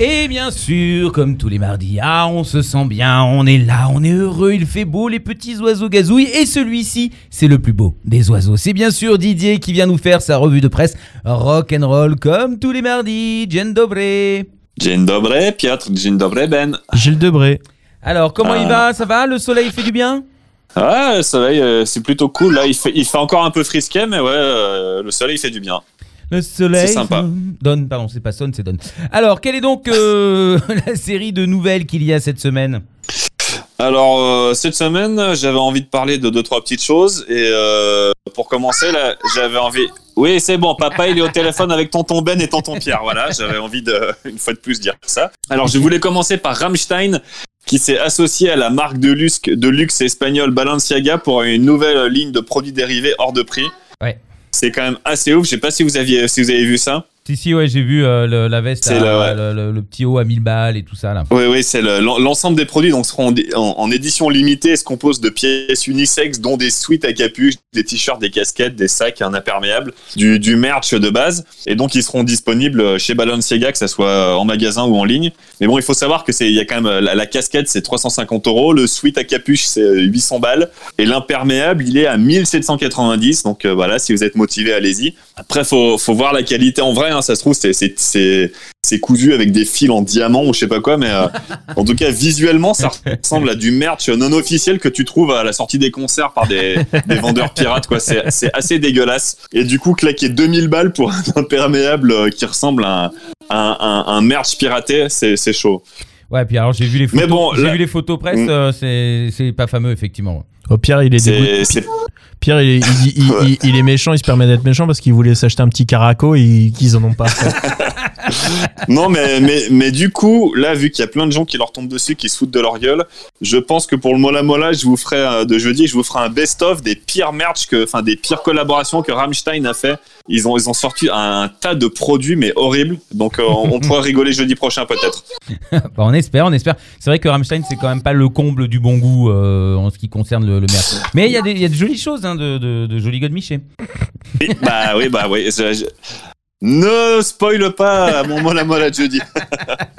Et bien sûr, comme tous les mardis, ah, on se sent bien, on est là, on est heureux, il fait beau, les petits oiseaux gazouillent, et celui-ci, c'est le plus beau des oiseaux. C'est bien sûr Didier qui vient nous faire sa revue de presse rock and roll comme tous les mardis. Dzień dobry. Dzień dobry, Piotr, dzień dobry, Ben. Gilles Debré. Alors, comment il Ah. va? Ça va? Le soleil fait du bien? Ah, le soleil, euh, c'est plutôt cool. Là, il fait, il fait encore un peu frisquet, mais ouais, euh, le soleil fait du bien. Le soleil C'est sympa. donne, pardon, c'est pas sonne, c'est donne. Alors, quelle est donc euh, la série de nouvelles qu'il y a cette semaine? Alors, euh, cette semaine, j'avais envie de parler de deux, trois petites choses. Et euh, pour commencer, là, j'avais envie. Oui, c'est bon, papa, il est au téléphone avec tonton Ben et tonton Pierre. Voilà, j'avais envie de, une fois de plus, dire ça. Alors, je voulais commencer par Rammstein, qui s'est associé à la marque de luxe, de luxe espagnole Balenciaga pour une nouvelle ligne de produits dérivés hors de prix. C'est quand même assez ouf. Je sais pas si vous aviez, si vous avez vu ça. Si, si, ouais, j'ai vu euh, le- la veste, C'est à- le- ouais. le, le- petit haut à 1000 balles et tout ça, là. Oui, oui, c'est le- l'en- l'ensemble des produits donc seront en, en- en édition limitée et se compose de pièces unisexes, dont des suites à capuche, des t-shirts, des casquettes, des sacs, un imperméable, du, du merch de base. Et donc, ils seront disponibles chez Balenciaga, que ça soit en magasin ou en ligne. Mais bon, il faut savoir que c'est, il y a quand même la, la casquette, c'est 350 euros, le suite à capuche, c'est 800 balles, et l'imperméable, il est à 1790. Donc euh, voilà, si vous êtes motivé, allez-y. Après, faut, faut voir la qualité en vrai. hein, ça se trouve, c'est, cousu avec des fils en diamant ou je sais pas quoi, mais euh, en tout cas, visuellement, ça ressemble à du merch non officiel que tu trouves à la sortie des concerts par des, vendeurs pirates, quoi. C'est, assez dégueulasse. Et du coup, claquer 2000 balles pour un imperméable euh, qui ressemble à un, à un, un merch piraté, c'est chaud. Ouais, puis alors j'ai vu les photos, Mais bon, j'ai là- vu les photos presse, Mm. euh, c'est c'est pas fameux, effectivement. Oh, Pierre, il est dégoûté. C'est, c'est, Pierre, il est, il, il- Ouais. il- il est méchant, il se permet d'être méchant parce qu'il voulait s'acheter un petit caraco et qu'ils en ont pas. non, mais, mais, mais du coup, là, vu qu'il y a plein de gens qui leur tombent dessus, qui se foutent de leur gueule, je pense que pour le Mola Mola, je vous ferai, euh, de jeudi, je vous ferai un best-of des pires merch que, enfin, des pires collaborations que Rammstein a fait. Ils ont, ils ont sorti un tas de produits, mais horribles. Donc, euh, on, on pourra rigoler jeudi prochain, peut-être. Bah, on espère, on espère. C'est vrai que Rammstein, c'est quand même pas le comble du bon goût euh, en ce qui concerne le, le merch. Mais il y, a des- il y a de jolies choses, hein, de, de, de jolis godemichés. Bah oui, bah oui. je- je- Ne spoil pas mon Mola Mola de jeudi.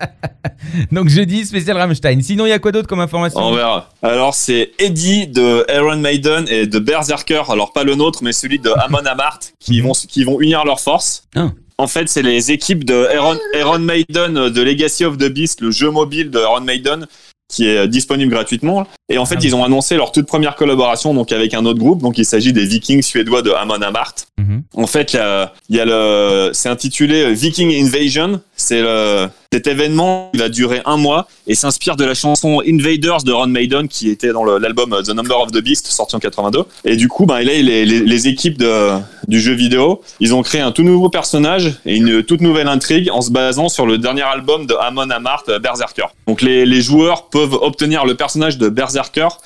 Donc jeudi, spécial Rammstein. Sinon, il y a quoi d'autre comme information? On verra. Alors, c'est Eddie de Iron Maiden et de Berserker. Alors, pas le nôtre, mais celui de Amon Amarth, qui vont, qui vont unir leurs forces. Ah. En fait, c'est les équipes de Iron, Iron Maiden de Legacy of the Beast, le jeu mobile de Iron Maiden, qui est disponible gratuitement. Et en fait, Ah oui. ils ont annoncé leur toute première collaboration donc avec un autre groupe. Donc, il s'agit des Vikings suédois de Amon Amarth. Mhm. En fait, il y a, il a le, c'est intitulé euh, Viking Invasion. C'est le, cet événement qui va durer un mois et s'inspire de la chanson Invaders de Ron Maiden qui était dans l'album euh, The Number of the Beast sorti en 82. Et du coup, ben, là, les, les, les équipes de, du jeu vidéo, ils ont créé un tout nouveau personnage et une toute nouvelle intrigue en se basant sur le dernier album de Amon Amarth, euh, Berserker. Donc les, les joueurs peuvent obtenir le personnage de Berserker.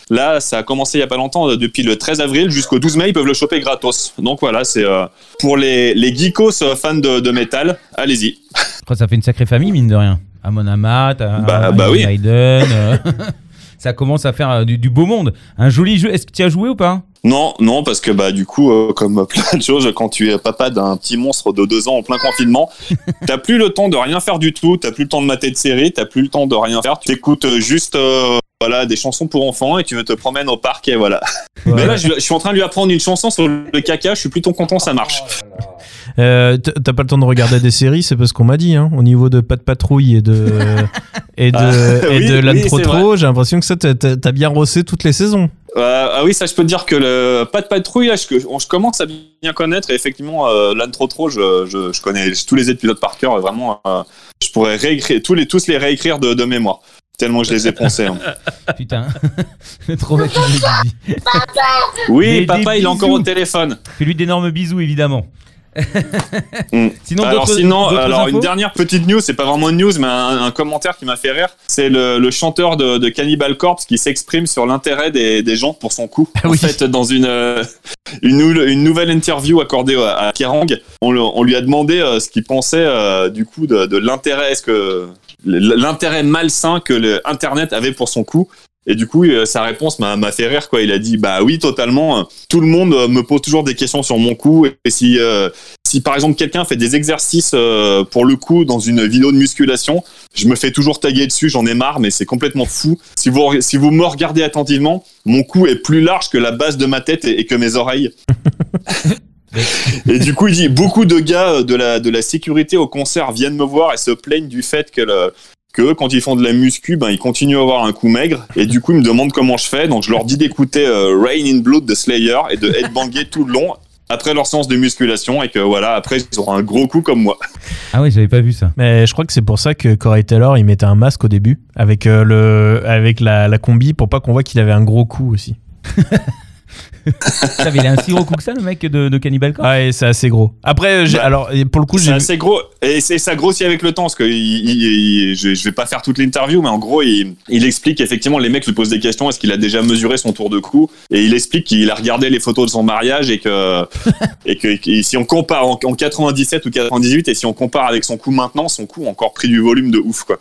Là, ça a commencé il y a pas longtemps, euh, depuis le 13 avril jusqu'au 12 mai, ils peuvent le choper gratos. Donc voilà, c'est euh, pour les, les geekos euh, fans de, de métal, allez-y. Ça fait une sacrée famille, mine de rien. Amon euh, Bah- bah oui. Euh, ça commence à faire du, du beau monde. Un joli jeu. Est-ce que tu as joué ou pas? Non, non, parce que bah du coup, euh, comme plein de choses, quand tu es papa d'un petit monstre de deux ans en plein confinement, t'as plus le temps de rien faire du tout, t'as plus le temps de mater de séries, t'as plus le temps de rien faire. Tu écoutes juste euh, voilà des chansons pour enfants et tu te promènes au parc et voilà. Mais là, je, je suis en train de lui apprendre une chanson sur le caca. Je suis plutôt content, ça marche. Euh, t- T'as pas le temps de regarder des séries, c'est parce qu'on m'a dit, hein, au niveau de Pas de Patrouille et de, et de, Ah, et oui, de L'Âne oui, Trop j'ai l'impression que ça, t'as- bien rossé toutes les saisons. Euh, ah oui, ça, je peux te dire que le pas de patrouille, là, je, je commence à bien connaître. Et effectivement, euh, l'âne trop trop, je, je, je connais tous les épisodes par cœur. Vraiment, euh, je pourrais réécrire tous les tous les réécrire de, de mémoire. Tellement je les ai poncés. hein. Putain. Didi. Oui, Des- papa, des il est encore au téléphone. Fais-lui d'énormes bisous, évidemment. Mm. Sinon, alors sinon, alors une dernière petite news, c'est pas vraiment une news, mais un, un commentaire qui m'a fait rire. C'est le, le chanteur de, de Cannibal Corpse qui s'exprime sur l'intérêt des, des gens pour son coup. Ah en oui. fait, dans une, euh, une, nou- une nouvelle interview accordée à, à Kerrang, on lui a demandé euh, ce qu'il pensait euh, du coup de, de l'intérêt, est-ce que l'intérêt malsain que le Internet avait pour son coup. Et du coup, euh, sa réponse m'a fait rire. Quoi. Il a dit Bah oui, totalement. Tout le monde euh, me pose toujours des questions sur mon coup. Et si, euh, si par exemple quelqu'un fait des exercices euh, pour le coup dans une vidéo de musculation, je me fais toujours taguer dessus. J'en ai marre, mais c'est complètement fou. Si vous, si vous me regardez attentivement, mon cou est plus large que la base de ma tête et que mes oreilles. et du coup, il dit Beaucoup de gars euh, de la, de la sécurité au concert viennent me voir et se plaignent du fait que le que quand ils font de la muscu, ben, ils continuent à avoir un coup maigre. Et du coup, ils me demandent comment je fais. Donc, je leur dis d'écouter euh, Rain in Blood de Slayer et de headbanger tout le long après leur séance de musculation. Et que voilà, après, ils auront un gros coup comme moi. Ah ouais, j'avais pas vu ça. Mais je crois que c'est pour ça que Corey Taylor, il mettait un masque au début, avec, euh, le, avec la, la combi, pour pas qu'on voit qu'il avait un gros cou aussi. Il a un si gros coup que ça, le mec de, de Cannibal Corpse et c'est assez gros. Après, j'ai- Bah, alors, et pour le coup, C'est j'ai. assez gros. Et c'est- ça grossit avec le temps. Parce que il- il- il- je, je vais pas faire toute l'interview, mais en gros, il, il explique effectivement, les mecs lui posent des questions. Est-ce qu'il a déjà mesuré son tour de cou? Et il explique qu'il a regardé les photos de son mariage et que, et que et si on compare en, en 97 ou 98 et si on compare avec son cou maintenant, son cou a encore pris du volume de ouf, quoi.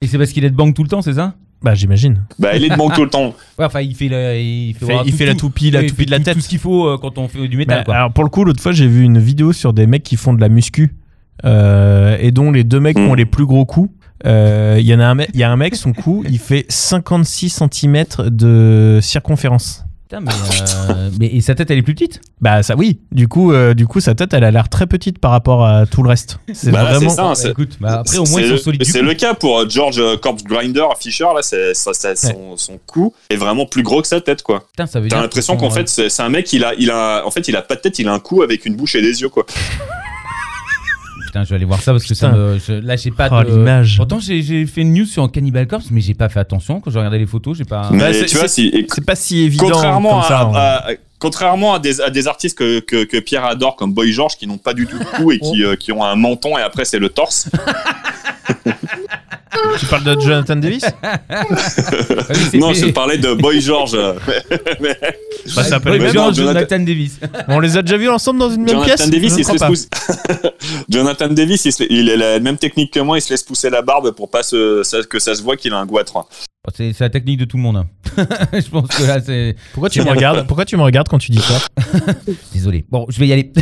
Et c'est parce qu'il est de banque tout le temps, c'est ça? Bah, j'imagine. Bah, il est de manque tout le temps. Ouais, enfin, il fait, la, il fait, Il fait- voir il tout- fait la tout- toupie, la ouais, toupie fait de la tout- tête. Tout ce qu'il faut euh, quand on fait du métal, Bah, quoi. alors pour le coup, l'autre fois, j'ai vu une vidéo sur des mecs qui font de la muscu euh, et dont les deux mecs Mm. ont les plus gros coups. Euh, Il y en a un, mec- il y a un mec, son cou, il fait 56 cm de circonférence. Putain, mais, euh, mais et sa tête, elle est plus petite? Bah ça oui. Du coup, euh, du coup, sa tête, elle a l'air très petite par rapport à tout le reste. C'est Bah, vraiment. c'est ça, Bah, c'est- écoute, bah, après, au moins, C'est ils sont le- solides du C'est coup. le cas pour euh, George euh, Corpse Grinder Fisher, là, c'est, ça- ça- son, son cou est vraiment plus gros que sa tête, quoi. Putain, ça veut T'as dire l'impression qu'ils qu'en sont, fait, c'est, c'est un mec, il a, il a, en fait, il a pas de tête, il a un cou avec une bouche et des yeux, quoi. Putain, je vais aller voir ça parce que ça Putain. me. je- là, j'ai pas Oh, de. l'image. Pourtant, j'ai fait une news sur Cannibal Corpse, mais j'ai pas fait attention quand j'ai regardé les photos. J'ai pas. Mais Bah, c'est- tu vois, c'est- si, et C'est pas si évident contrairement comme à, ça. hein. à- à- contrairement à des, à des artistes que, que, que Pierre adore, comme Boy George, qui n'ont pas du tout de cou et qui, euh, qui ont un menton et après c'est le torse. Tu parles de Jonathan Davis non, je parlais de Boy George. mais- Bah, ça Boy George, Jonathan- Jonathan Davis. On les a déjà vus ensemble dans une même Jonathan pièce Davis, il se laisse pousser. Jonathan Davis, il, se- il a la même technique que moi, il se laisse pousser la barbe pour pas se, que ça se voit qu'il a un goût à trois. Oh, C'est c'est la technique de tout le monde. hein. je pense que là, c'est. Pourquoi tu me regardes Pourquoi tu me regardes quand tu dis ça Désolé. Bon, je vais y aller.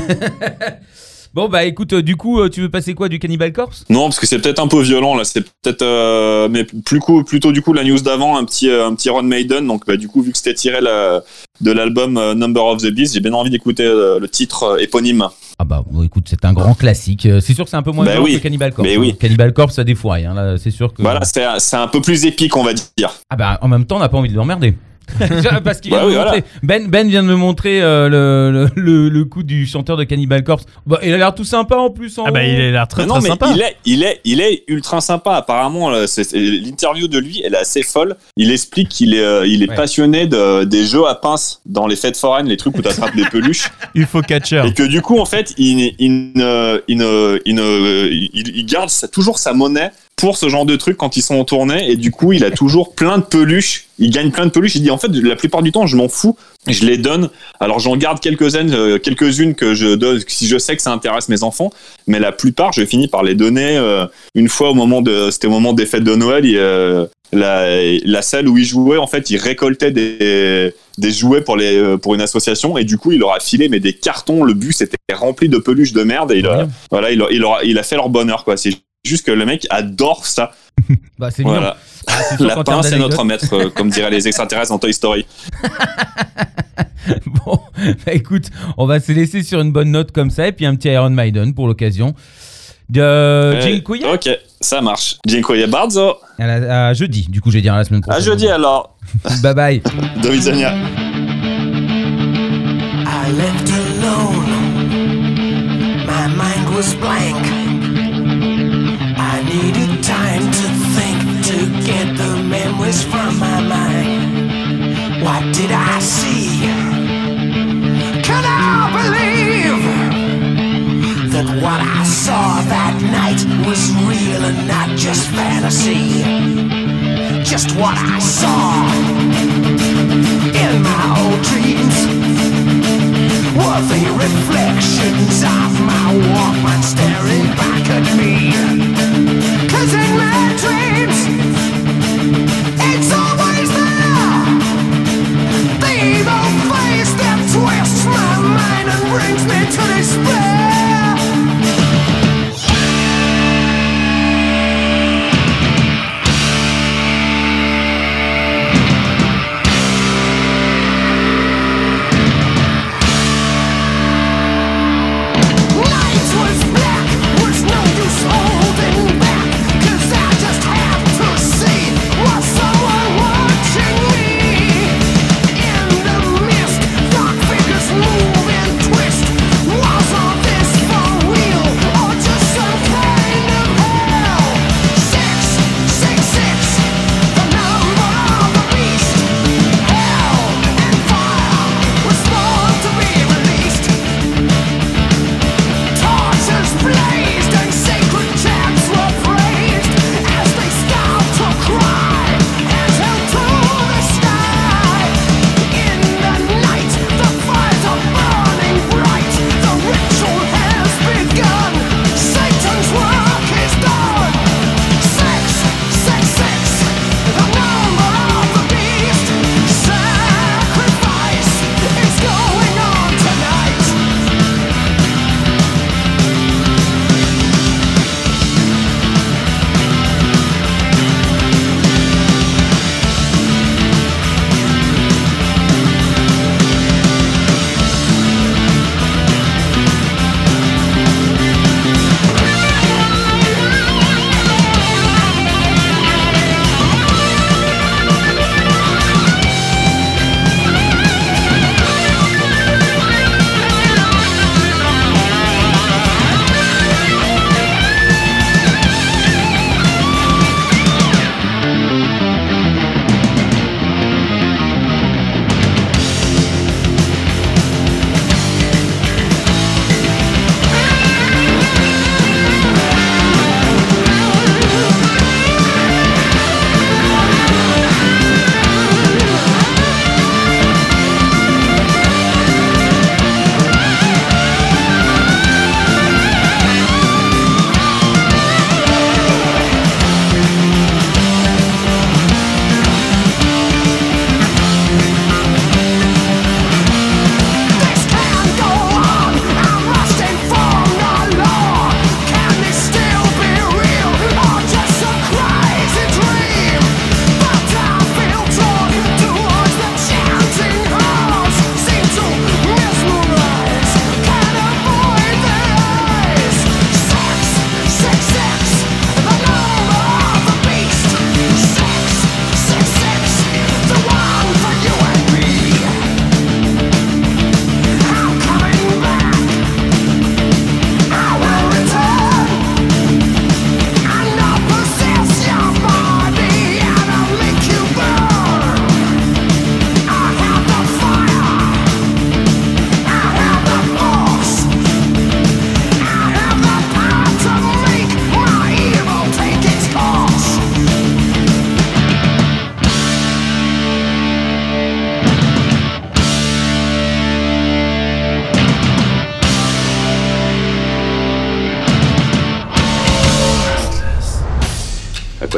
Bon, bah écoute, euh, du coup, euh, tu veux passer quoi du Cannibal Corpse? Non, parce que c'est peut-être un peu violent là. C'est peut-être, euh, mais plus coup, plutôt du coup la news d'avant, un petit, un petit Ron Maiden. Donc bah, du coup, vu que c'était tiré la- de l'album Number of the Beast, j'ai bien envie d'écouter le titre éponyme. Ah bah bon, écoute, c'est un grand classique. C'est sûr que c'est un peu moins Bah violent oui. que Cannibal Corpse. Mais hein. oui. Cannibal Corpse, ça défouraille. Hein. Là, c'est sûr que. Voilà, c'est, c'est un peu plus épique, on va dire. Ah bah en même temps, on n'a pas envie de l'emmerder. Parce qu'il vient Bah de oui, me montrer- ben, ben vient de me montrer euh, le, le, le, le coup du chanteur de Cannibal Corpse. Bah, il a l'air tout sympa en plus. En Ah bah il a l'air très Mais non, très mais sympa. il est, il est, il est ultra sympa. Apparemment, là, c'est- c'est- l'interview de lui, elle est assez folle. Il explique qu'il est, euh, il est Ouais. passionné de, des jeux à pince dans les fêtes foraines, les trucs où tu attrapes des peluches. UFO catcher. Et que du coup, en fait, il, il, ne- il, ne- il, ne- il- il garde sa- toujours sa monnaie pour ce genre de trucs quand ils sont en tournée. Et du coup, il a toujours plein de peluches. Il gagne plein de peluches. Il dit, en fait, la plupart du temps, je m'en fous. Je les donne. Alors, j'en garde quelques-unes, euh, quelques-unes que je donne si je sais que ça intéresse mes enfants. Mais la plupart, je finis par les donner. euh, une fois au moment de, c'était au moment des fêtes de Noël, euh, la, la salle où il jouait, en fait, il récoltait des, des jouets pour, les, euh, pour une association et du coup il leur a filé mais des cartons le bus était rempli de peluches de merde et il a, voilà il a, il, a, il a fait leur bonheur quoi c'est juste que le mec adore ça Bah, c'est mignon. voilà Ah, c'est sûr la qu'en termes pince c'est notre maître euh, comme diraient les extraterrestres dans Toy Story Bon, bah écoute, on va se laisser sur une bonne note comme ça et puis un petit Iron Maiden pour l'occasion. De Euh, Dziękuję. ok ça marche dziękuję bardzo À, la- à jeudi, du coup, je vais dire à la semaine à prochaine. jeudi alors Bye bye. do widzenia I left is from my mind. What did I see? Can I believe that what I saw that night was real and not just fantasy? Just what I saw in my old dreams were the reflections of my Walkman staring back.